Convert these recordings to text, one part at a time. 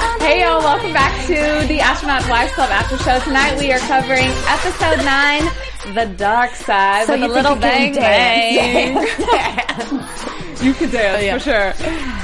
Hey y'all, welcome back to the Astronauts Wives Club After Show. Tonight we are covering episode 9, The Dark Side, So with a little you bang can bang. you can dance, oh, for sure.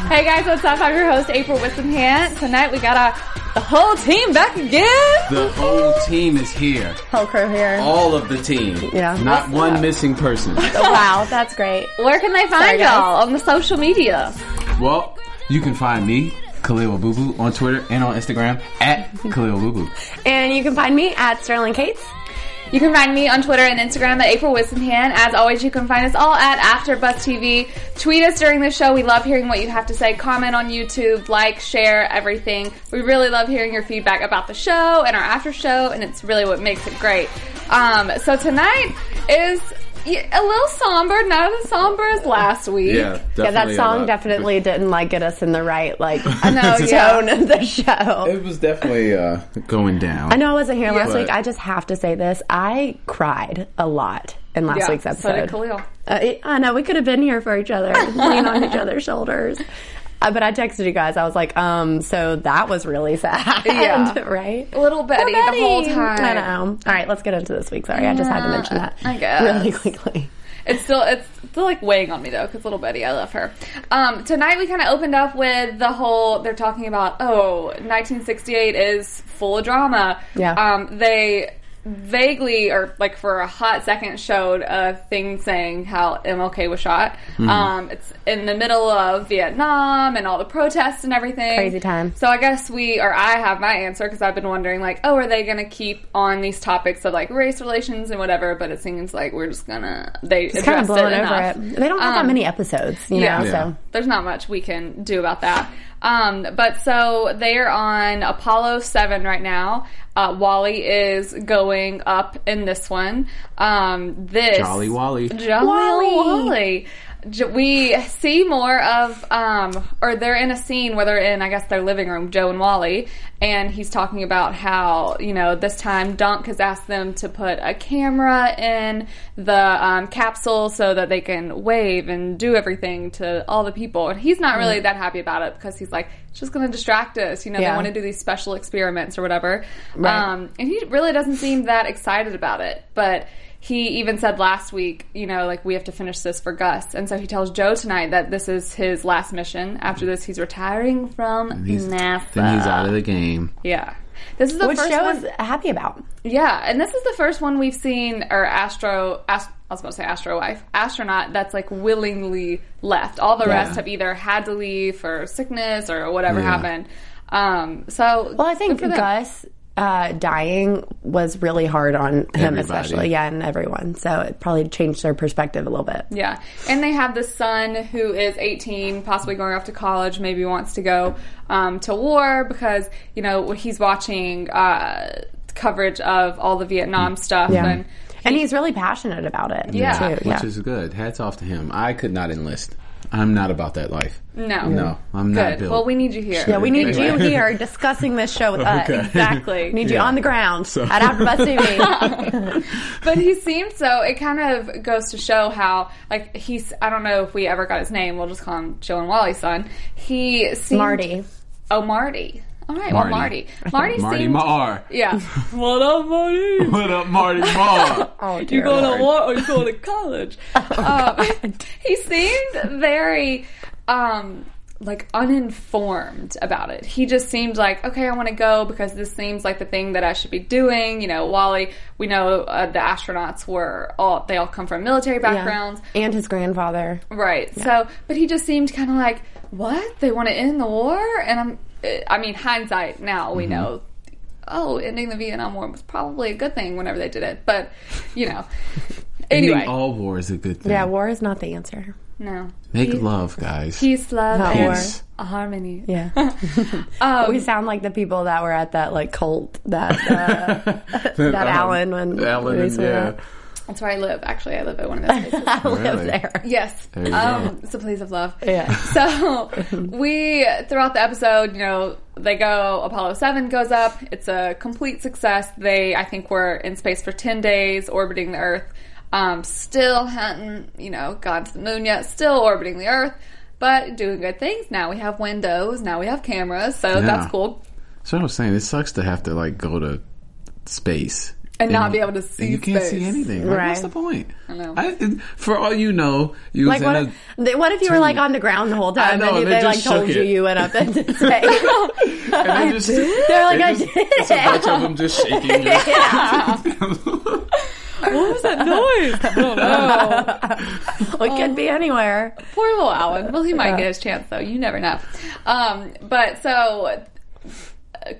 Hey guys, what's up? I'm your host, April Whisenhant. Tonight we got our, the whole team back again. The whole team is here. Whole crew here. All of the team. Yeah. Not one missing person. wow, that's great. Where can they find Sorry, y'all? On the social media. Well, you can find me, Khaliel Abooboo on Twitter and on Instagram at Khaliel Abooboo. And you can find me at Sterling Cates. You can find me on Twitter and Instagram at April Whisenhant. As always, you can find us all at AfterBuzz TV. Tweet us during the show. We love hearing what you have to say. Comment on YouTube, like, share, everything. We really love hearing your feedback about the show and our after show, and it's really what makes it great. Um, so tonight is y- a little somber, not as somber as last week. Yeah, definitely. Yeah, that song definitely didn't like get us in the right like I know, yeah. tone of the show. It was definitely uh, going down. I know I wasn't here last But- week. I just have to say this. I cried a lot in last Yeah, week's so episode. did Khaliel. Uh, it- I know we could have been here for each other, lean on each other's shoulders. Uh, but I texted you guys. I was like, um, so that was really sad. Yeah. right? Little Betty, Poor the whole time. I know. All right, let's get into this week. Sorry, I just had to mention that. I guess. Really quickly. It's still it's still like weighing on me though because little Betty, I love her. Um, tonight we kind of opened up with the whole they're talking about oh 1968 is full of drama. Yeah. Um, they vaguely or like for a hot second showed a thing saying how MLK was shot. Um, it's in the middle of Vietnam and all the protests and everything. Crazy time. So I guess we or I have my answer because I've been wondering like, oh, are they going to keep on these topics of like race relations and whatever? But it seems like we're just gonna they It's kind of blowing it over it. They don't have that Um, many episodes, you know, yeah. Yeah. so. There's not much we can do about that. Um, but so they are on Apollo 7 right now. Uh, Wally is going up in this one. Um, this Jolly Wally. Jolly Wally. Wally. We see more of, um, or they're in a scene where they're in, I guess, their living room, Joe and Wally, and he's talking about how, you know, this time Dunk has asked them to put a camera in the um, capsule so that they can wave and do everything to all the people. And he's not really that happy about it because he's like, it's just going to distract us. You know, Yeah. they want to do these special experiments or whatever. Right. Um, and he really doesn't seem that excited about it. But he even said last week, you know, like we have to finish this for Gus. And so he tells Joe tonight that this is his last mission. After this, he's retiring from He's- NASA. Then he's out of the game. Yeah. This is the Which first show one. is happy about? Yeah, and this is the first one we've seen, or Astro, ast- I was about to say Astro Wife, astronaut that's like willingly left. All the rest have either had to leave for sickness or whatever Yeah. happened. Um, so Well, I think good for. Gus uh, dying was really hard on him, Everybody. especially, yeah, and everyone. So it probably changed their perspective a little bit. Yeah, and they have the son who is 18, possibly going off to college, maybe wants to go um, to war because you know he's watching uh, coverage of all the Vietnam stuff Yeah. and. And he's really passionate about it. Yeah. too. Which yeah. is good. Hats off to him. I could not enlist. I'm not about that life. No, No, I'm not good. built. Well, we need you here. yeah, we need you here discussing this show with us. Okay. exactly. We need you Yeah. on the ground at AfterBuzz TV. but he seemed so. It kind of goes to show how, like, he's. I don't know if we ever got his name. We'll just call him Joe and Wally's son. He seemed, Marty. Oh, Marty. All right. Well, Marty. Marty. Marty. Marty seemed. Mar. Yeah. what up, Marty? What up, Marty Mar? Oh, dear You going Lord. to war or you going to college? um, he seemed very, um, like uninformed about it. He just seemed like, okay, I want to go because this seems like the thing that I should be doing. You know, Wally, we know uh, the astronauts were all, they all come from military Yeah. backgrounds. And his grandfather. Right. So, but he just seemed kind of like, what? They want to end the war? And I'm, I mean, hindsight now, we know oh, ending the Vietnam War was probably a good thing whenever they did it. But you know, Ending anyway, all war is a good thing. Yeah, war is not the answer. no Make Peace- love, guys. peace, love, Not and war. Peace. harmony. Yeah. Um, we sound like the people that were at that like cult that uh, that Alan when Alan, we and- saw yeah. that. That's where I live. Actually, I live at one of those places. I live Really? there. Yes. There you Um, it's a place of love. Yeah. So we throughout the episode, you know, they go Apollo seven goes up. It's a complete success. They I think were in space for ten days, orbiting the Earth. Um, still hadn't, you know, gone to the moon yet. Still orbiting the Earth, but doing good things. Now we have windows. Now we have cameras. So that's cool. So I was saying, it sucks to have to like go to space And not be able to see and you can't see space. anything. Like, What's the point? I know. it- for all you know, you Like was what? in If, what if you were like on the ground the whole time know, and they they, like told shook you you went up into space? a, and they just, They're like, they I just- did it's a it. bunch of them just shaking. What was that noise? I don't know. Well, it could be anywhere. Poor little Alan. Well, he might get his chance though. You never know. Um, but so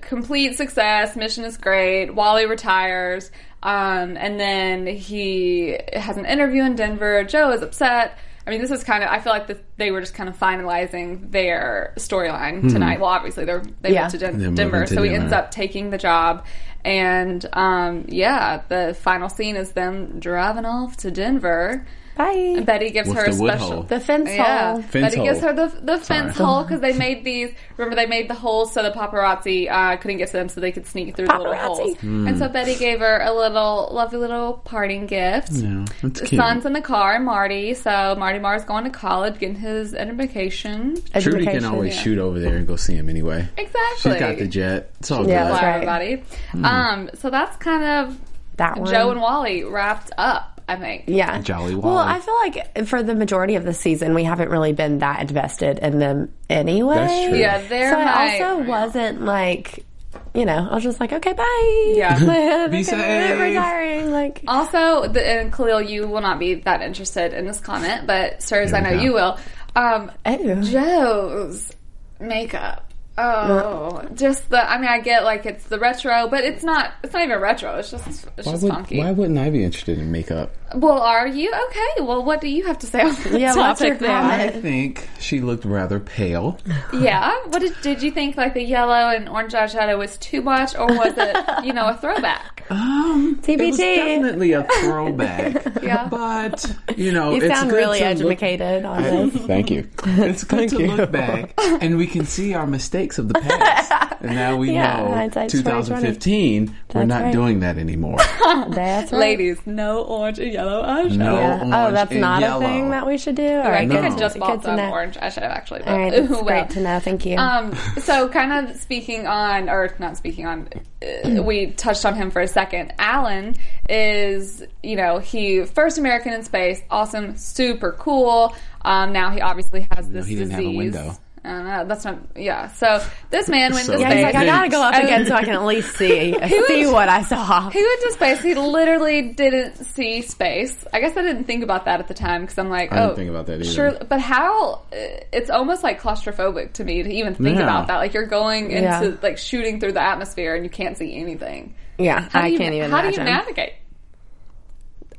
complete success. Mission is great. Wally retires. Um, and then he has an interview in Denver. Joe is upset. I mean, this is kind of. I feel like the, they were just kind of finalizing their storyline tonight. Well, obviously they're they Yeah. moved to Den- Denver, to so he ends up taking the job. And um, yeah, the final scene is them driving off to Denver. Bye. Betty gives With her a the wood special. hole. The fence Yeah, hole. Fence Betty gives her the the fence hole because they made these. Remember, they made the holes so the paparazzi uh, couldn't get to them, so they could sneak through the little holes. Hmm. And so Betty gave her a little lovely little parting gift. Yeah, that's The cute. son's in the car, Marty. So Marty Marr's going to college, getting his education. Trudy can always yeah. shoot over there and go see him anyway. Exactly. She's got the jet. It's all Yeah, good. that's right. everybody. Hmm. Um, so that's kind of That one. Joe and Wally wrapped up. I think. Yeah. Jolly Well, I feel like for the majority of the season, we haven't really been that invested in them anyway. That's true. Yeah, they're So my- it also wasn't like, you know, I was just like, okay, bye. Yeah. Be Okay, safe. Retiring. Like, Also, the, and Khaliel, you will not be that interested in this comment, but sirs, I know go. you will. Um. Joe's makeup. Oh, just the. I mean, I get like it's the retro, but it's not. It's not even retro. It's just. It's Why, just would, funky. why wouldn't I be interested in makeup? well, are you okay? Well, what do you have to say on the Yeah, what's your topic then? I think she looked rather pale. Yeah. What did did you think? Like the yellow and orange eyeshadow was too much, or was it you know a throwback? Um, it was TBT. definitely a throwback. Yeah. But you know, You it's sound good really to look- educated on this. Thank you. It's good to you. look back and we can see our mistakes of the past. And now we Yeah, know hindsight's 2015, we're not right. doing that anymore. That's right. Ladies, no orange and yellow eyeshadow. No Yeah. Oh, that's and not yellow. a thing that we should do. All I right, think good I just bought to some know. orange eyeshadow actually. But, All right, that's well. great to know. Thank you. Um, so kind of speaking on, or not speaking on, uh, we touched on him for a second. Alan is, you know, he first American in space, awesome, super cool. Um, now he obviously has this he didn't have a disease. window. I. That's not. Yeah. So this man went So to yeah, space. he's like, I gotta go up again so I can at least see see what I saw. He went to space. He literally didn't see space. I guess I didn't think about that at the time because I'm like, I oh, didn't think about that either. Sure, but how? uh, It's almost like claustrophobic to me to even think Yeah. about that. Like you're going into Yeah. like shooting through the atmosphere and you can't see anything. Yeah, How I you, can't even How imagine. do you navigate?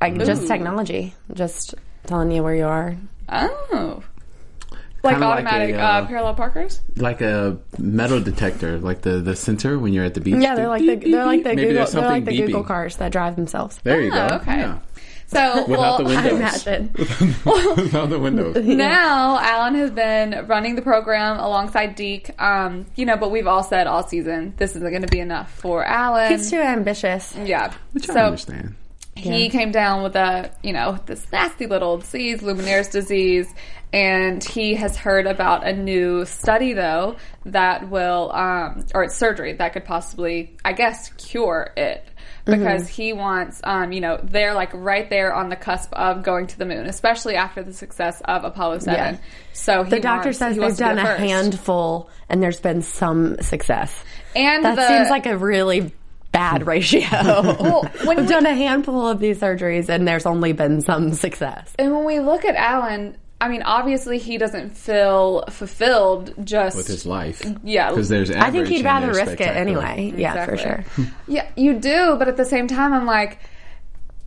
I, just Ooh. technology, just telling you where you are. Oh, like Kinda like automatic a, uh, uh, parallel parkers. Like a metal detector, like the, the sensor when you're at the beach. Yeah, they're like the they're like the Maybe Google they're like something the Google cars that drive themselves. There you go. Oh, okay. Yeah. So Without well, the windows. I imagine. Without the windows. now Alan has been running the program alongside Deke. Um, you know, but we've all said all season this isn't going to be enough for Alan. He's too ambitious. yeah. Which I understand. he came down with a you know this nasty little disease Ménière's disease and he has heard about a new study though that will um or it's surgery that could possibly i guess cure it because he wants um you know they're like right there on the cusp of going to the moon especially after the success of apollo 7 Yeah. so he The doctor wants- says he they've wants to be done a first. handful and there's been some success. and That the, seems like a really bad ratio. Well, when We've we- done a handful of these surgeries and there's only been some success. And when we look at Alan, I mean, obviously he doesn't feel fulfilled just with his life. Yeah. because there's. I think he'd rather risk it spectacular. anyway. Yeah, for sure. Yeah, you do, but at the same time, I'm like,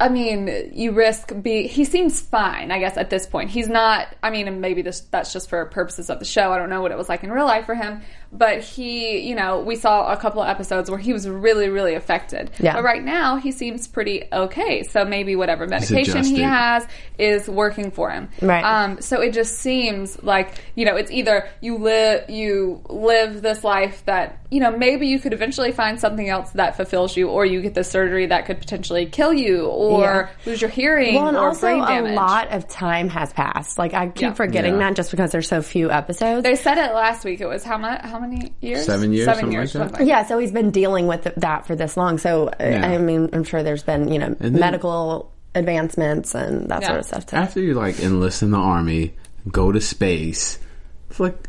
I mean, you risk be. He seems fine, I guess, at this point. He's not. I mean, and maybe this that's just for purposes of the show. I don't know what it was like in real life for him, but he, you know, we saw a couple of episodes where he was really, really affected. Yeah. But right now, he seems pretty okay. So maybe whatever medication he has is working for him. Right. Um, so it just seems like you know, it's either you live you live this life that you know maybe you could eventually find something else that fulfills you, or you get the surgery that could potentially kill you, or lose your hearing, Well, and or also brain a lot of time has passed. Like I keep Yeah. forgetting Yeah. that just because there's so few episodes. They said it last week. It was how much? How many years? Seven years, Seven years. like that. yeah, so he's been dealing with that for this long. So Yeah. I mean, I'm sure there's been you know then- medical advancements and that Yeah. sort of stuff too. After you like enlist in the army, go to space. It's like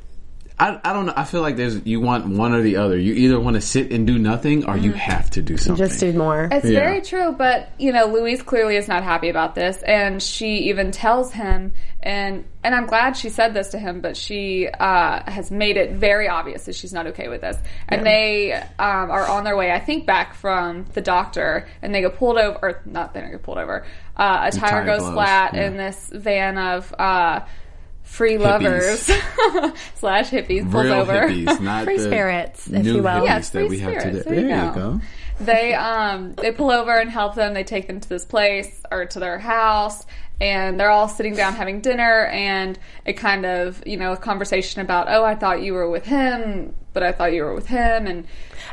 I, I don't know. I feel like there's you want one or the other. You either want to sit and do nothing, or you have to do something. Just do more. It's Yeah. very true, but you know, Louise clearly is not happy about this, and she even tells him, and and I'm glad she said this to him, but she uh, has made it very obvious that she's not okay with this, and they um, are on their way, I think, back from the doctor, and they get pulled over, or not, they don't get pulled over. Uh, a tire, tire goes blows, flat yeah. in this van of. Uh, Free lovers slash hippies pulls Real over. hippies, not Free the spirits, if new you will. hippies Yes, that free we have spirits. today. There you There you go. go. they um they pull over and help them. They take them to this place or to their house, and they're all sitting down having dinner. And it kind of you know a conversation about oh I thought you were with him, but I thought you were with him, and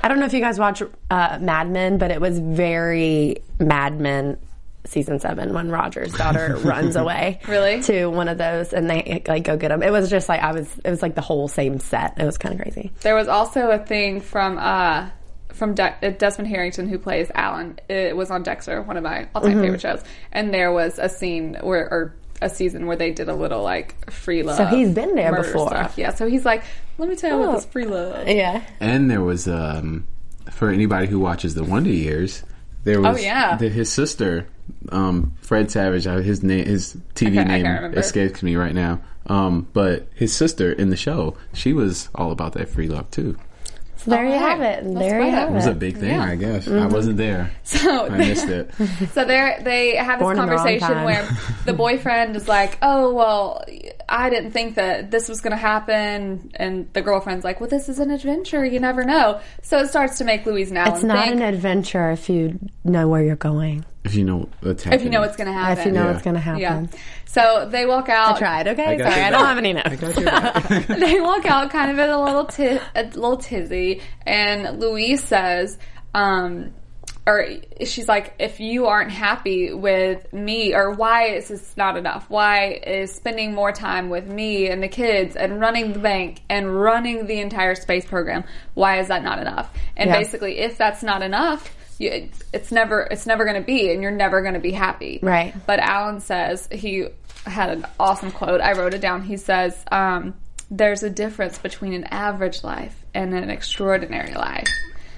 I don't know if you guys watch uh, Mad Men, but it was very Mad Men season seven when Roger's daughter runs away. Really? To one of those, and they like go get him. It was just like I was. It was like the whole same set. It was kind of crazy. there was also a thing from uh from De- uh, Desmond Harrington who plays Alan. It was on Dexter, one of my all time favorite shows, and there was a scene where or. A season where they did a little like free love. So he's been there before. stuff. Yeah, so he's like, let me tell you Oh. about this free love. Yeah. And there was um for anybody who watches the Wonder Years, there was Oh, yeah. the, his sister, um, Fred Savage. uh, His name, his TV I name can't escapes me right now. Um, but his sister in the show, she was all about that free love too. So there you have it. let's There you have it. It was a big thing, Yeah. I guess. I Mm-hmm. wasn't there. So I missed it. So they they have this Born in the conversation where the boyfriend is like, "Oh well, I didn't think that this was going to happen," and the girlfriend's like, "Well, this is an adventure. You never know." So it starts to make Louise and Alan It's not think an adventure if you know where you're going. If you know what's if you know what's going to happen. If you know Yeah. what's going to happen. yeah. So they walk out. I tried. Okay. got Sorry, I don't have any I notes. got your back. they walk out kind of in a little ti- a little tizzy, and Louise says, um, or she's like, if you aren't happy with me, or why is this not enough? Why is spending more time with me and the kids and running the bank and running the entire space program? Why is that not enough? And Yeah. basically, if that's not enough. You, it's never it's never going to be and you're never going to be happy Right. but Alan says he had an awesome quote. I wrote it down. He says, um, "There's a difference between an average life and an extraordinary life."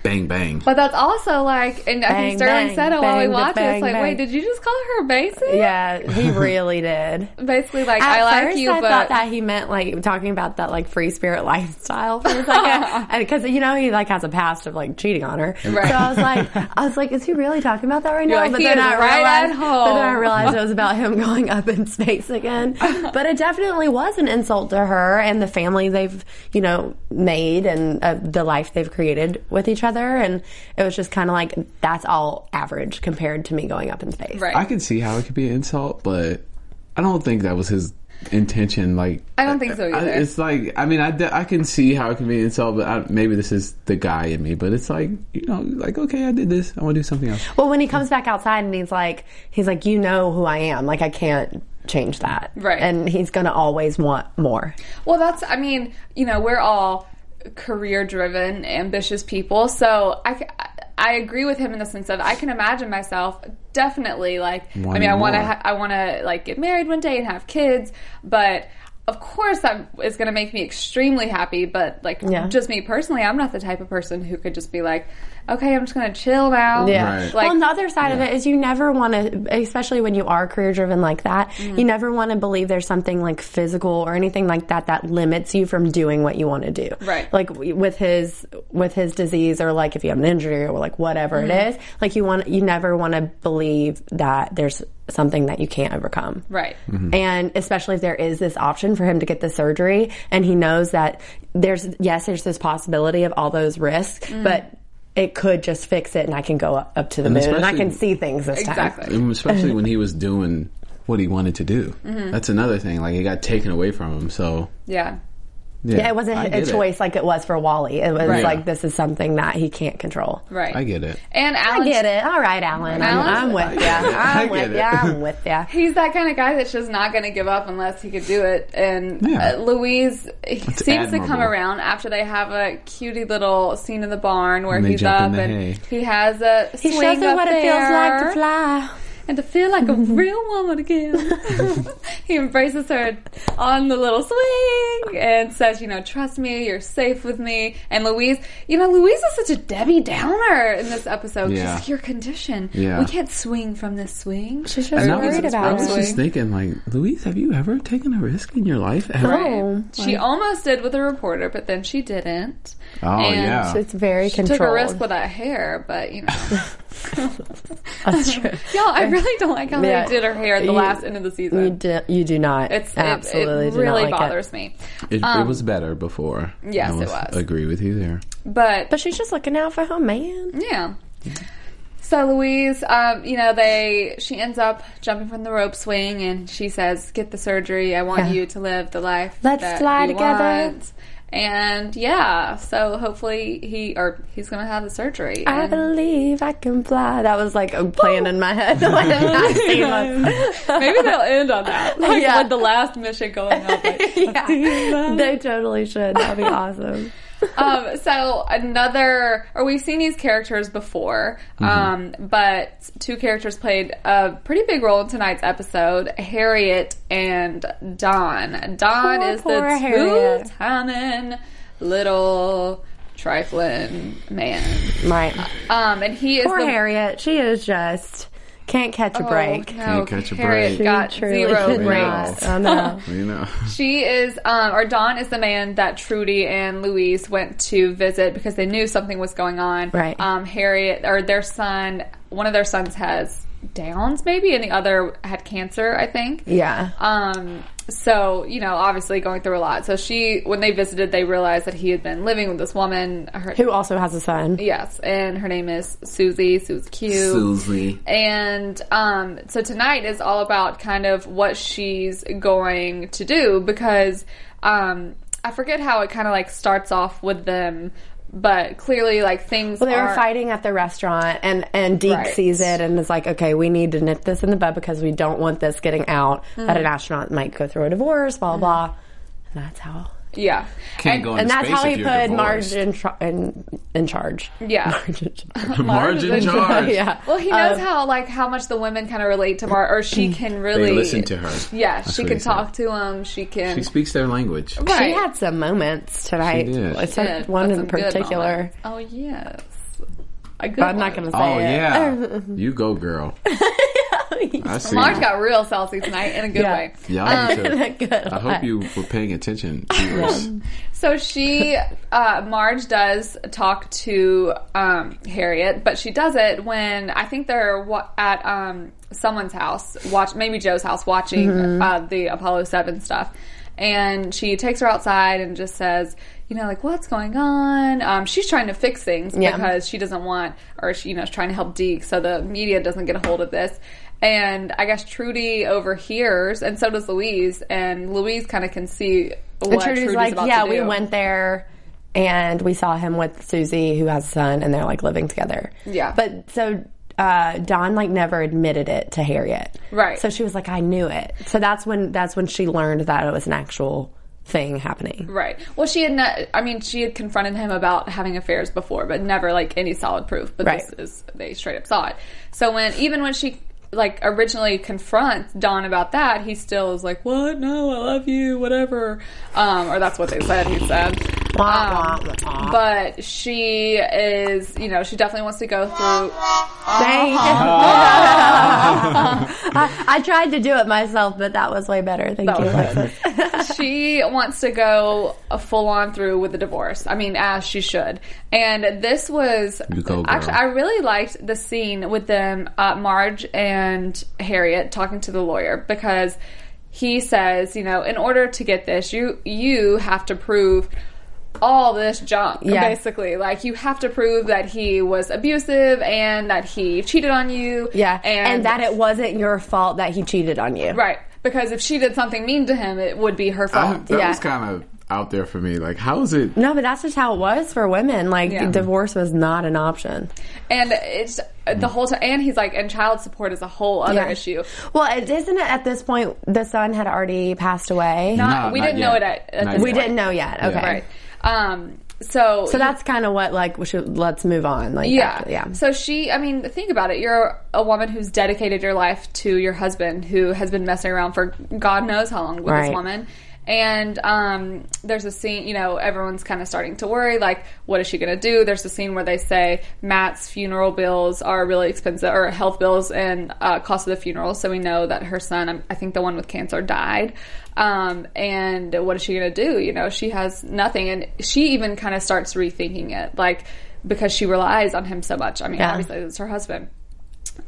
Bang bang. But that's also like, and I think Sterling bang, said it while we bang, watched it. It's like, bang. wait, did you just call her basic? Yeah, he really did. Basically, like, At I like first, you, I but thought that he meant like talking about that like free spirit lifestyle for a second, because you know he like has a past of like cheating on her. Right. So I was like, I was like, is he really talking about that right You're now? like, but then is I right at realized, but then I realized it was about him going up in space again. But it definitely was an insult to her and the family they've you know made and uh, the life they've created with each other, and it was just kind of like that's all average compared to me going up in space. right. I can see how it could be an insult, but I don't think that was his intention. Like, I don't think so I- either. it's like, I mean, I, I can see how it can be an insult, but I, maybe this is the guy in me. But it's like, you know, like, okay, I did this. I want to do something else. Well, when he comes back outside and he's like, he's like, you know who I am. Like I can't change that. Right. And he's gonna always want more. Well, that's, I mean, you know, we're all career driven, ambitious people. So I, I agree with him in the sense of I can imagine myself definitely like, I Wanting mean, I want to, ha- I want to like get married one day and have kids, but of course that is going to make me extremely happy. But like, Yeah. just me personally, I'm not the type of person who could just be like, okay, I'm just gonna chill now. Yeah. Right. Like well, and the other side of it is you never want to, especially when you are career driven like that, Mm-hmm. you never want to believe there's something like physical or anything like that that limits you from doing what you want to do. Right. Like with his with his disease, or like if you have an injury or like whatever Mm-hmm. it is, like you want you never want to believe that there's something that you can't overcome. right. And especially if there is this option for him to get the surgery and he knows that there's, yes, there's this possibility of all those risks, Mm. but it could just fix it and I can go up, up to the And moon and I can see things this time. Exactly. And especially when he was doing what he wanted to do. Mm-hmm. That's another thing. Like it got taken away from him. So Yeah. Yeah, Yeah, it wasn't a get it. choice like it was for Wally. It was Right. like, this is something that he can't control. Right. I get it. And I get it. All right, Alan. I'm, I'm with you. I I'm get with you. I'm with you. He's that kind of guy that's just not going to give up unless he could do it. And Yeah. uh, Louise he seems to come around after they have a cutie little scene in the barn where And he's up and hay. he has a He shows her up what it feels like to fly. And to feel like a real woman again. he embraces her on the little swing and says, you know, trust me, you're safe with me. And Louise, you know, Louise is such a Debbie Downer in this episode. She's Yeah. like, your condition. Yeah. We can't swing from this swing. She's just And I worried was, about I was it. just thinking, like, Louise, have you ever taken a risk in your life? Ever? Oh. She almost did with a reporter, but then she didn't. Oh, And yeah. It's very She controlled. took a risk with that hair, but you know. That's true. Y'all, I really don't like how Yeah. they did her hair at the You- last end of the season. You do, you do not. it's absolutely it, it do not really like it. bothers me. It, Um, it was better before. yes, I it was. Agree with you there. But But she's just looking out for her man. yeah. So Louise, um, you know, they she ends up jumping from the rope swing, and she says, "Get the surgery. I want Yeah. you to live the life Let's that fly you together." want." And yeah, so hopefully he or he's gonna have the surgery. I believe I can fly. That was like a plan in my head. when that scene was. Maybe they'll end on that, like Yeah. with the last mission going up. Like, yeah, they totally should. That'd be awesome. Um, so another, or we've seen these characters before, Mm-hmm. um, but two characters played a pretty big role in tonight's episode: Harriet and Don. Don Poor, is poor the Harriet. two-timing little trifling man, Right. um, and he is Poor the Harriet. She is just can't catch a Oh, break. no, Can't catch a Harriet break. got She truly zero could breaks. I know. You know. She is, um, or Don is the man that Trudy and Louise went to visit because they knew something was going on. Right. Um, Harriet, or their son, one of their sons has Downs, maybe, and the other had cancer, I think. Yeah. Um, so, you know, obviously going through a lot. So she, when they visited, they realized that he had been living with this woman. Her, Who also has a son. yes, and her name is Susie, Susie Q. Susie. And um, so tonight is all about kind of what she's going to do because um, I forget how it kind of like starts off with them, but clearly like things. Well, they were fighting at the restaurant, and and Deke Right. sees it and is like, "Okay, we need to nip this in the bud because we don't want this getting out that Mm-hmm. an astronaut might go through a divorce." Blah blah. blah. And that's how. Yeah, Can't and, go in And that's space how if he you're put divorced. Marge in, tra- in in charge. Yeah. Marge in charge. Margin charge. yeah. Well, he knows Um, how like how much the women kind of relate to Mar, or she can really They listen to her. Yeah, That's she what can he said. talk to him. She can. She speaks their language. She Right. had some moments tonight. She did. Except did, one but in some good particular. moments. Oh yes, a good But I'm not one. going to say Oh it. yeah, you go, girl. I see. Marge got real salty tonight in a good Yeah. way. Yeah, me too. Good. I hope you were paying attention. So she, uh, Marge does talk to um, Harriet, but she does it when I think they're at um, someone's house, watch maybe Joe's house, watching Mm-hmm. uh, the Apollo Seven stuff, and she takes her outside and just says, you know, like what's going on? Um, she's trying to fix things Yeah. because she doesn't want, or she, you know, is trying to help Deke so the media doesn't get a hold of this. And I guess Trudy overhears, and so does Louise. And Louise kind of can see what And Trudy's Trudy's like, yeah, we went there and we saw him with Susie, who has a son, and they're like living together. Yeah. But so uh, Dawn like never admitted it to Harriet. Right. So she was like, I knew it. So that's when that's when she learned that it was an actual thing happening. Right. Well, she had. Ne- I mean, she had confronted him about having affairs before, but never like any solid proof. But Right. this is they straight up saw it. So when even when she like originally confronts Don about that, he still is like, "What? No, I love you. Whatever." Um, or that's what they said. He said. Wah, wah, wah. but she is, you know, she definitely wants to go through. Thank I, I tried to do it myself, but that was way better. Thank That you. she wants to go full on through with the divorce. I mean, as she should. And this was You go, actually I really liked the scene with them, uh, Marge and Harriet talking to the lawyer because he says, you know, in order to get this, you you have to prove all this junk Yeah. basically like you have to prove that he was abusive and that he cheated on you Yeah, and, that it wasn't your fault that he cheated on you. right because if she did something mean to him it would be her I, fault that Yeah. was kind of out there for me. Like, how is it? No, but that's just how it was for women. Like Yeah. divorce was not an option. And it's the whole time, and he's like, and child support is a whole other Yeah. issue. Well, it, isn't it at this point the son had already passed away? Not, No, we not didn't know it at, at this we point. didn't know yet. Okay, Right. Um. So. So that's kind of what like we should let's move on. Like yeah. after- yeah. So she, I mean, think about it. You're a woman who's dedicated your life to your husband, who has been messing around for God knows how long with Right. this woman. And um, there's a scene, you know, everyone's kind of starting to worry, like, what is she going to do? There's a scene where they say Matt's funeral bills are really expensive, or health bills and uh, cost of the funeral. So we know that her son, um, I think the one with cancer, died. Um, and what is she going to do? You know, she has nothing. And she even kind of starts rethinking it, like, because she relies on him so much. I mean, Yeah. obviously, it's her husband.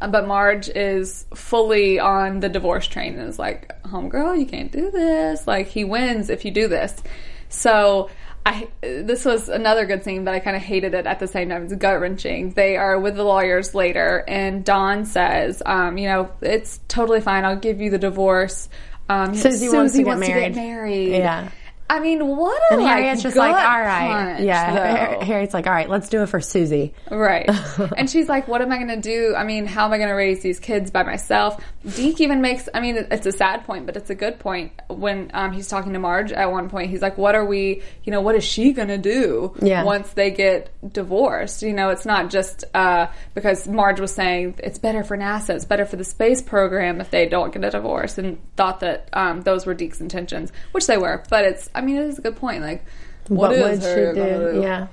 But Marge is fully on the divorce train and is like, homegirl, you can't do this. Like, he wins if you do this. So, I, this was another good scene, but I kind of hated it at the same time. It's gut wrenching. They are with the lawyers later, and Don says, um, you know, it's totally fine. I'll give you the divorce. Um, Susie wants to get married. married. Yeah. I mean, what a And like, just like, all right, punch, yeah. though. Harriet's like, all right, let's do it for Susie. Right. and she's like, what am I going to do? I mean, how am I going to raise these kids by myself? Deke even makes, I mean, it's a sad point, but it's a good point. When um, he's talking to Marge at one point, he's like, what are we, you know, what is she going to do Yeah. once they get divorced? You know, it's not just uh, because Marge was saying it's better for NASA, it's better for the space program if they don't get a divorce, and thought that um, those were Deke's intentions, which they were. But it's, I mean, it is a good point. Like, What, is would her she do? Yeah.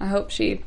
I hope she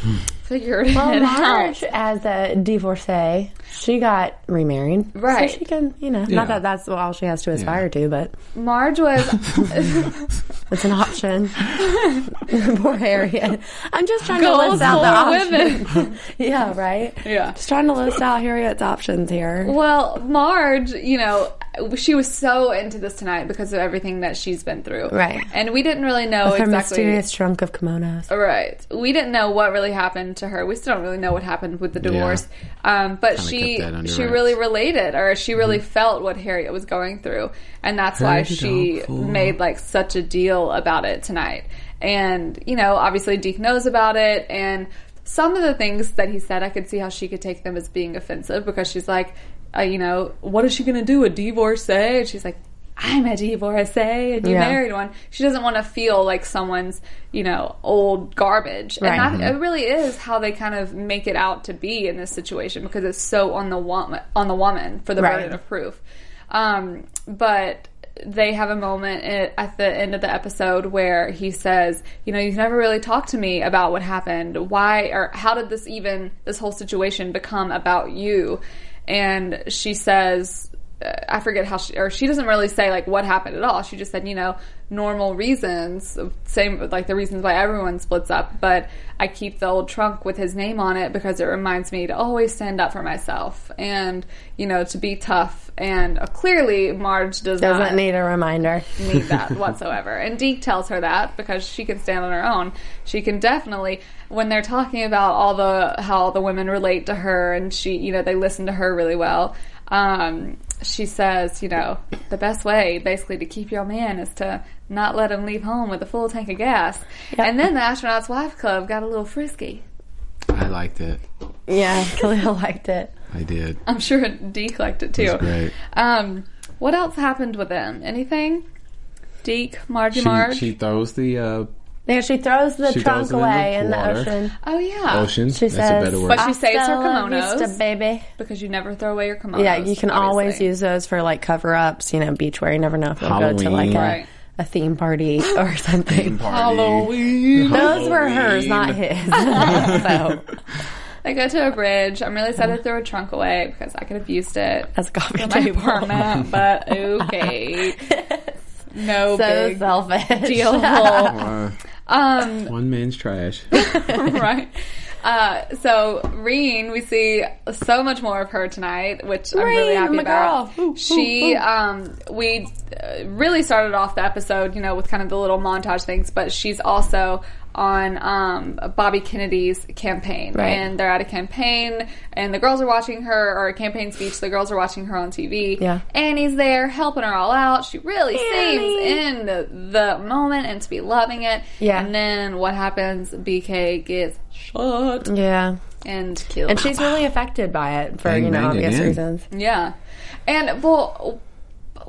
hmm. figured Well, it out. Well, Marge, as a divorcee, she got remarried. Right. So she can, you know, Yeah. not that that's all she has to aspire to, but Marge was it's an option. Poor Harriet. I'm just trying to list out the for options. women. yeah, right? Yeah. Just trying to list out Harriet's options here. well, Marge, you know, she was so into this tonight because of everything that she's been through. Right. And we didn't really know Her exactly. mysterious trunk of kimonos. Right. We didn't know what really happened to her. We still don't really know what happened with the divorce. Um, but Kinda she kept that under she wraps. really related or she really felt what Harriet was going through. And that's why she all before. made like such a deal about it tonight. And, you know, obviously Deke knows about it and some of the things that he said, I could see how she could take them as being offensive because she's like, uh, you know, what is she going to do? A divorcee? And she's like, I'm a divorcee and you Yeah. married one. She doesn't want to feel like someone's, you know, old garbage. Right. And that, it really is how they kind of make it out to be in this situation because it's so on the woman, on the woman for the Right. burden of proof. Um, but they have a moment at, at the end of the episode where he says, you know, you've never really talked to me about what happened. Why or how did this even, this whole situation become about you? And she says, I forget how she, or she doesn't really say like what happened at all. She just said, you know, normal reasons, same like the reasons why everyone splits up. But I keep the old trunk with his name on it because it reminds me to always stand up for myself and you know to be tough. And uh, clearly, Marge does Doesn't not need a reminder. need that whatsoever. And Deke tells her that because she can stand on her own. She can definitely when they're talking about all the how the women relate to her and she you know they listen to her really well. Um, she says, you know, the best way basically to keep your man is to not let him leave home with a full tank of gas. And then the Astronaut's Wife Club got a little frisky. I liked it. Yeah, Khaliel liked it. I did. I'm sure Deke liked it too. It was great. Um, what else happened with them? Anything? Deke, Margie She, Marge? she throws the uh, Yeah, she throws the She trunk throws it in the away in the, ocean. oh yeah. ocean. She That's says, a better word. But she saves her "Hasta la kimonos. vista, baby. because you never throw away your kimonos. Yeah, you can always use those for like cover ups, you know, beachwear. You never know if you'll go to like Halloween. a, Right. A theme party or something. Halloween. Those were hers, not his. so I go to a bridge. I'm really sad to throw a trunk away because I could have used it as a coffee for my table. apartment. But okay, no So big selfish. deal. Uh, um, one man's trash. right. Uh, so Reen, we see so much more of her tonight, which I'm really happy about. girl. Ooh, ooh, she, ooh. um, we uh, really started off the episode, you know, with kind of the little montage things, but she's also on um, Bobby Kennedy's campaign, Right. and they're at a campaign, and the girls are watching her, or a campaign speech. The girls are watching her on TV. Yeah. Annie's there helping her all out. She really Annie. seems in the, the moment and to be loving it. Yeah. And then what happens? BK gets shot Yeah. and killed. And she's really affected by it for, Bang, you know, obvious again. reasons. yeah. And well, but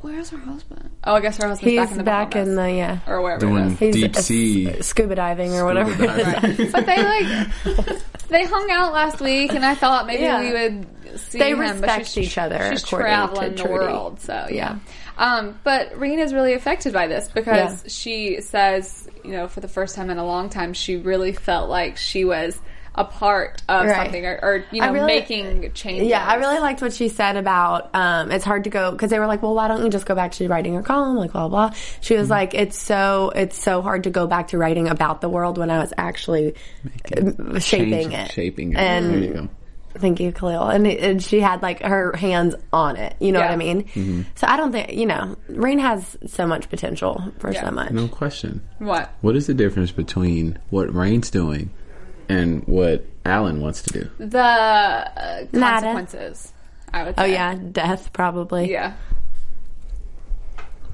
where's her husband? Oh, I guess her husband's He's back in the back in the, yeah. or wherever it Doing is. He's deep sea. scuba diving or whatever. Diving. But they like they hung out last week, and I thought maybe Yeah. we would see They him. but respect she's- each other, She's according traveling to the Trudy. world, so yeah. Um, but Rena's really affected by this because Yeah. she says, you know, for the first time in a long time, she really felt like she was a part of Right. something, or, or you know, really- making changes. Yeah, I really liked what she said about um, it's hard to go because they were like, well, why don't you just go back to writing your column, like blah blah. blah. She was like, it's so it's so hard to go back to writing about the world when I was actually uh, shaping Change- it, Shaping it. And- there you go. Thank you, Khaliel. And, it, and she had like her hands on it. You know Yeah. what I mean? Mm-hmm. So I don't think you know. Rain has so much potential for Yeah. so much. No question. What? What is the difference between what Rain's doing and what Alan wants to do? The uh, Nada. consequences, I would Say. Oh yeah, death probably. Yeah.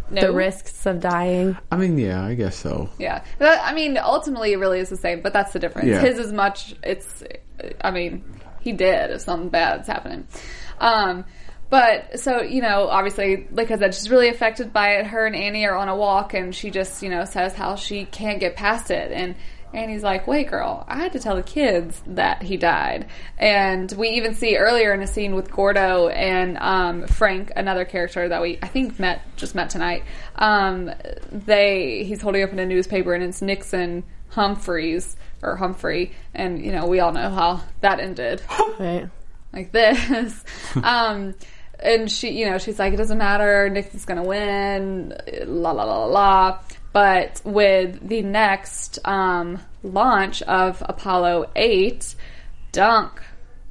No. The risks of dying. I mean, yeah, I guess so. Yeah. That- I mean, ultimately it really is the same, but that's the difference. Yeah. His is much, it's, I mean, he did if something bad's happening. Um, but so, you know, obviously, like I said, she's really affected by it. Her and Annie are on a walk and she just, you know, says how she can't get past it. And Annie's like, wait, girl, I had to tell the kids that he died. And we even see earlier in a scene with Gordo and um, Frank, another character that we, I think, met just met tonight. Um, they he's holding up in a newspaper and it's Nixon Humphreys or Humphrey, and you know we all know how that ended Right. like this. um, and she, you know, she's like, it doesn't matter. Nixon's going to win. La la la la la. But with the next um, launch of Apollo eight, Dunk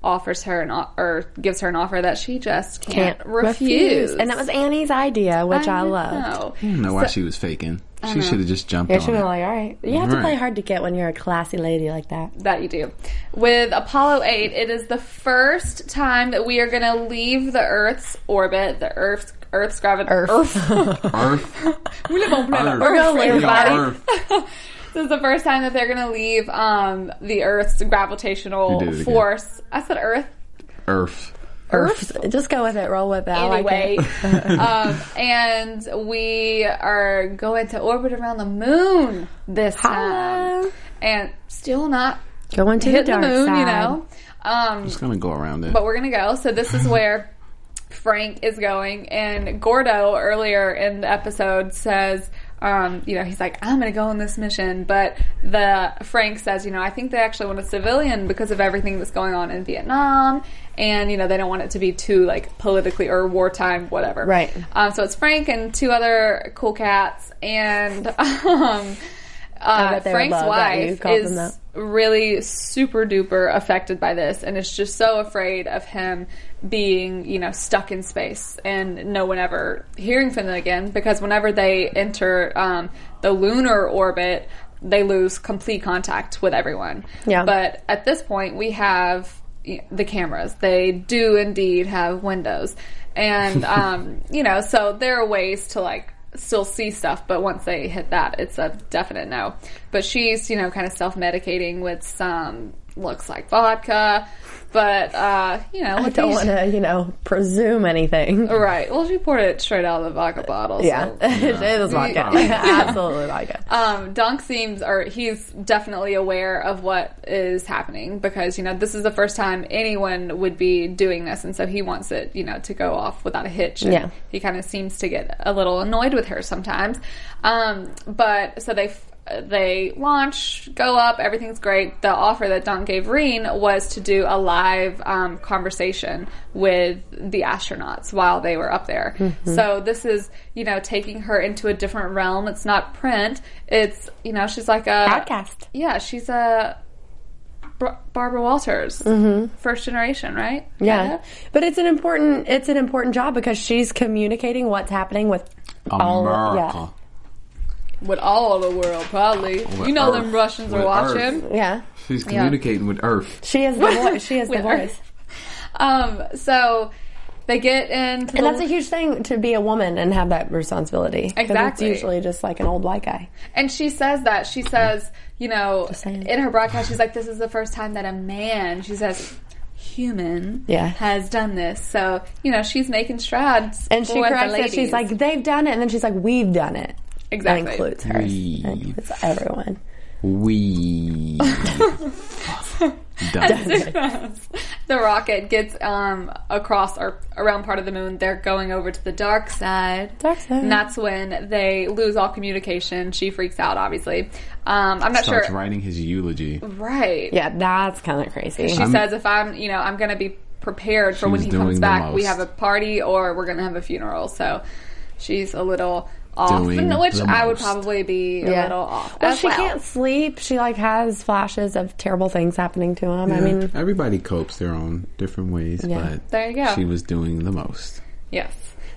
offers her an or gives her an offer that she just can't, refuse. And that was Annie's idea, which I, loved. know. I don't know why she was faking. She should have just jumped Yeah, on she was it. like, all right. You have to Right. play hard to get when you're a classy lady like that. That you do. With Apollo 8, it is the first time that we are going to leave the Earth's orbit, the Earth's Earth's gravity. Earth. Earth. we live on planet Earth. Earth, gonna leave everybody. Earth. This is the first time that they're going to leave um, the Earth's gravitational You again. force. I said Earth. Earth. Earth. Just go with it. Roll with it. I like Anyway, it. um, and we are going to orbit around the moon this time, Holla. and still not Going to the dark the moon. side. You know, um, Just gonna go around it. but we're gonna go. So this is where Frank is going, and Gordo earlier in the episode says, um, you know, he's like, I'm gonna go on this mission, but the Frank says, you know, I think they actually want a civilian because of everything that's going on in Vietnam, and you know, they don't want it to be too like politically or wartime, whatever. Right. Um, so it's Frank and two other cool cats, and um, uh, bet they would Frank's love that you wife is really super duper affected by this and is just so afraid of him being, you know, stuck in space and no one ever hearing from them again because whenever they enter um, the lunar orbit, they lose complete contact with everyone. Yeah. But at this point, we have the cameras. They do indeed have windows. And, um, you know, so there are ways to like still see stuff, but once they hit that, it's a definite no. But she's, you know, kind of self medicating with some looks like vodka. But uh, you know, I don't want to, you know, presume anything. Right. Well, she poured it straight out of the vodka bottle. Yeah, So. it is vodka. Absolutely vodka. Um, Dunk seems, or he's definitely aware of what is happening because you know this is the first time anyone would be doing this, and so he wants it, you know, to go off without a hitch. And Yeah. he kind of seems to get a little annoyed with her sometimes. Um, but so they they launch, go up, everything's great. The offer that Don gave Reen was to do a live um, conversation with the astronauts while they were up there. So this is, you know, taking her into a different realm. It's not print. It's, you know, she's like a Broadcast. Yeah, she's a Barbara Walters, first generation, right? Yeah. Kinda? But it's an important it's an important job because she's communicating what's happening with all America. With all the world, probably. With you know, Earth. them Russians are watching. Earth. Yeah. Yeah. She's communicating with Earth. She is the voice. She is the With her. voice. Um, so they get into And the, that's a huge thing to be a woman and have that responsibility. Exactly. It's usually just like an old white guy. and she says that she says, you know, in her broadcast, she's like, "This is the first time that a man," she says, "human, Yeah. has done this." So you know, she's making strides. And she corrects it. She's like, they've done it. And then she's like, we've done it. Exactly. That includes her. We've. That includes everyone. We. Done. the rocket gets um, across or around part of the moon. They're going over to the dark side. Dark side. And that's when they lose all communication. She freaks out, obviously. Um, I'm not Starts sure. writing his eulogy. Right. Yeah, that's kind of crazy. She says, if I'm, you know, I'm going to be prepared for when he comes doing the back. We have a party or we're going to have a funeral. So she's a little off, Doing which the I would probably be a little off. well, as she can't sleep. She like has flashes of terrible things happening to him. I mean, everybody copes their own different ways, Yeah. but There you go. she was doing the most. Yes.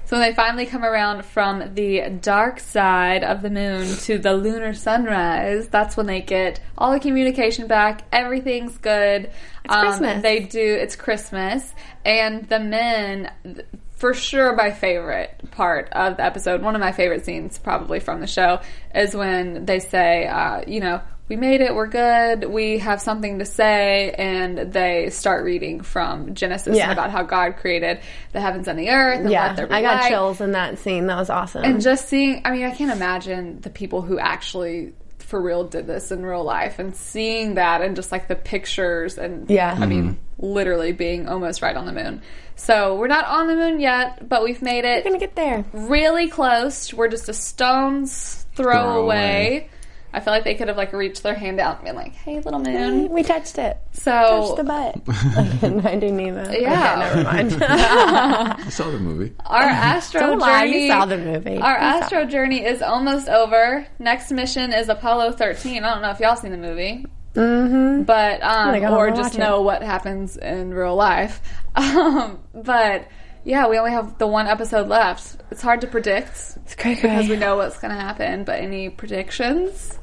So when they finally come around from the dark side of the moon to the lunar sunrise, that's when they get all the communication back. Everything's good. It's Christmas. Um, they do. It's Christmas, and the men, th- for sure, my favorite part of the episode, one of my favorite scenes, probably from the show, is when they say, uh, you know. We made it. We're good. We have something to say, and they start reading from Genesis Yeah. about how God created the heavens and the earth. And yeah, there I got light. chills in that scene. That was awesome. And just seeing, I mean, I can't imagine the people who actually for real did this in real life and seeing that and just like the pictures and Yeah. I mean, literally being almost right on the moon. So we're not on the moon yet, but we've made it We're gonna get there. really close. We're just a stone's throw, Throw away. away. I feel like they could have like reached their hand out and been like, "Hey, little moon." We touched it. So Touched the butt. like in Finding Nemo. Yeah. Okay, never mind. I saw the movie. our astro Don't lie, journey. you saw the movie. Our You astro journey is almost over. Next mission is Apollo 13. I don't know if y'all seen the movie. Mm-hmm. But um, I gotta or watch just it. know what happens in real life. Um, but yeah, we only have the one episode left. It's hard to predict It's cray because we know what's going to happen. But any predictions?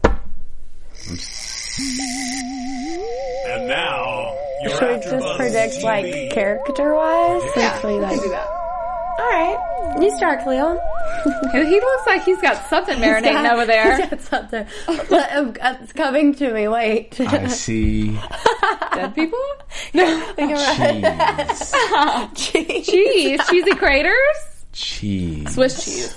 And now, your Should we just predict TV. like character wise? Yeah, we we like. can do that. All right, you start, Cleo. He he looks like he's got something marinating over there. He's got something. It's coming to me. Wait. I see Dead people? cheese. cheese. Cheese, cheesy craters, Cheese. Swiss cheese.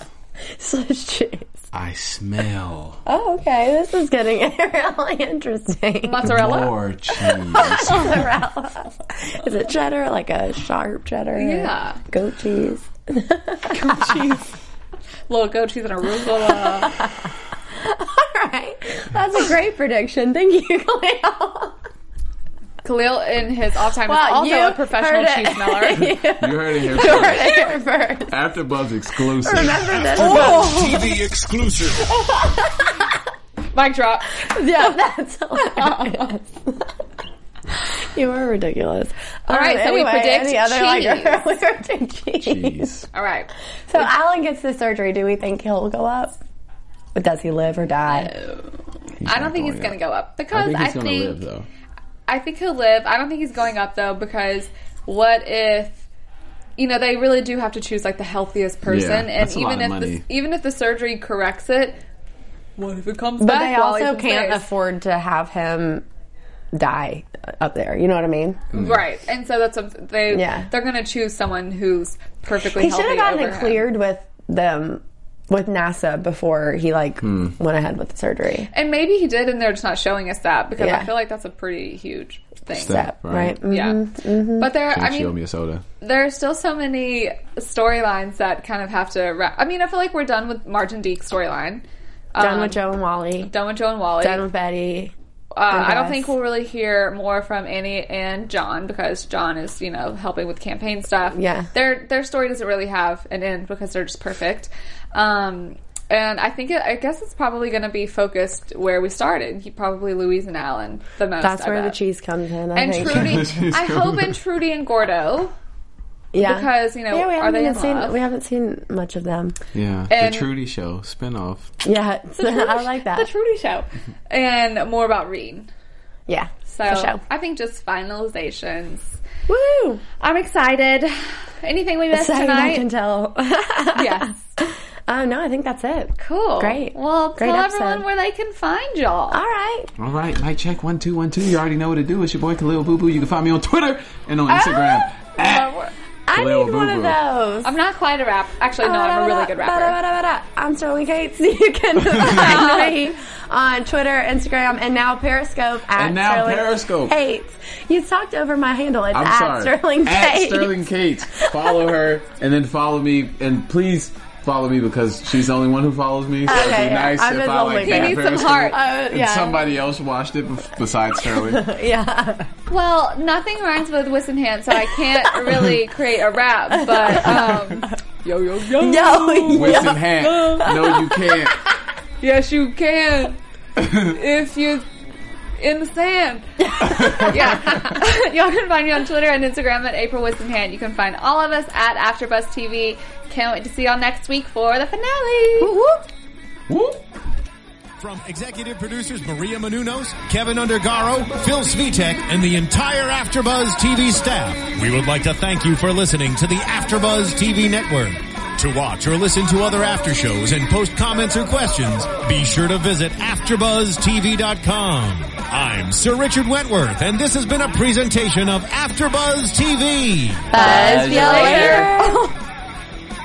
Swiss cheese. I smell Oh, okay. This is getting really interesting. Mozzarella. more cheese. Mozzarella. Is it cheddar? Like a sharp cheddar? Yeah. Goat cheese. Goat cheese. Little goat cheese and arugula. All right. That's a great prediction. Thank you, Cleo. Khaliel, in his off time, Wow, is you also a professional cheese smeller. You heard it here You heard first. it here first. After Buzz exclusive. Remember this? TV oh. exclusive. Mic drop. Yeah, that's hilarious. you are ridiculous. All right, so we predict any other, like, cheese. we predict cheese. Cheese. All right. So Alan gets the surgery. Do we think he'll go up? But does he live or die? I don't think he's going to go up because I think I he's think, gonna live though. I think he'll live. I don't think he's going up though because what if you know they really do have to choose like the healthiest person, Yeah, and that's a lot even of if the, even if the surgery corrects it, what if it comes But back? they while he's also can't space? afford to have him die up there. You know what I mean? Mm-hmm. Right, and so that's what they Yeah. they're going to choose someone who's perfectly He healthy. should have gotten over it him. cleared with them with NASA before he like went ahead with the surgery. and maybe he did, and they're just not showing us that because I feel like that's a pretty huge thing. Step, Right? right? Mhm. Yeah, but there, I Can't you owe mean, me a soda? there are still so many storylines that kind of have to. Wrap. I mean, I feel like we're done with Marge and Deke's storyline. Done Um, with Joe and Wally. Done with Joe and Wally. Done with Betty. Uh, I don't think we'll really hear more from Annie and John because John is, you know, helping with campaign stuff. Yeah. their their story doesn't really have an end because they're just perfect. Um, and I think it, I guess it's probably going to be focused where we started. He, probably Louise and Alan the most. That's I where the cheese comes in. I and think. Trudy. I hope in Trudy and Gordo. Yeah, because, you know, yeah, we are haven't they in seen love? we haven't seen much of them. Yeah, And- the Trudy Show spinoff. Yeah, I like that. The. Trudy Show, and more about Reed. yeah, So for sure. I think just finalizations. Woo! I'm excited. Anything we missed Excited, I tonight? can tell. yes. Uh, no, I think that's it. Cool. Great. Well, Great tell episode. everyone where they can find y'all. All right. All right, mic check one two one two. You already know what to do. It's your boy Khaliel Abooboo. You can find me on Twitter and on Instagram. at I Khaliel need one of Boo Boo. those. I'm not quite a rap. Actually, no, I'm a really good rapper. I'm Sterling Cates. You can find me on Twitter, Instagram, and now Periscope at And now Sterling Periscope. Cates. You talked over my handle. It's I'm at sorry. Sterling At Sterling Cates. Follow her and then follow me and please follow me because she's the only one who follows me. So it'd be yeah. nice I'm if I like He needs some heart. Uh, and yeah. somebody else watched it besides Sterling. Yeah. Well, nothing rhymes with Whisenhant, so I can't really create a rap. But um, yo yo yo, Yo, With yo. hand. No, you can't. yes you can if you in the sand. yeah, y'all can find me on Twitter and Instagram at April Whisenhant. You can find all of us at AfterBuzz TV. Can't wait to see y'all next week for the finale. Whoop. From executive producers Maria Menounos, Keven Undergaro, Phil Svitek, and the entire AfterBuzz TV staff, we would like to thank you for listening to the AfterBuzz TV network. To watch or listen to other after shows and post comments or questions, be sure to visit AfterBuzzTV.com. I'm Sir Richard Wentworth, and this has been a presentation of AfterBuzz TV. Buzz you later.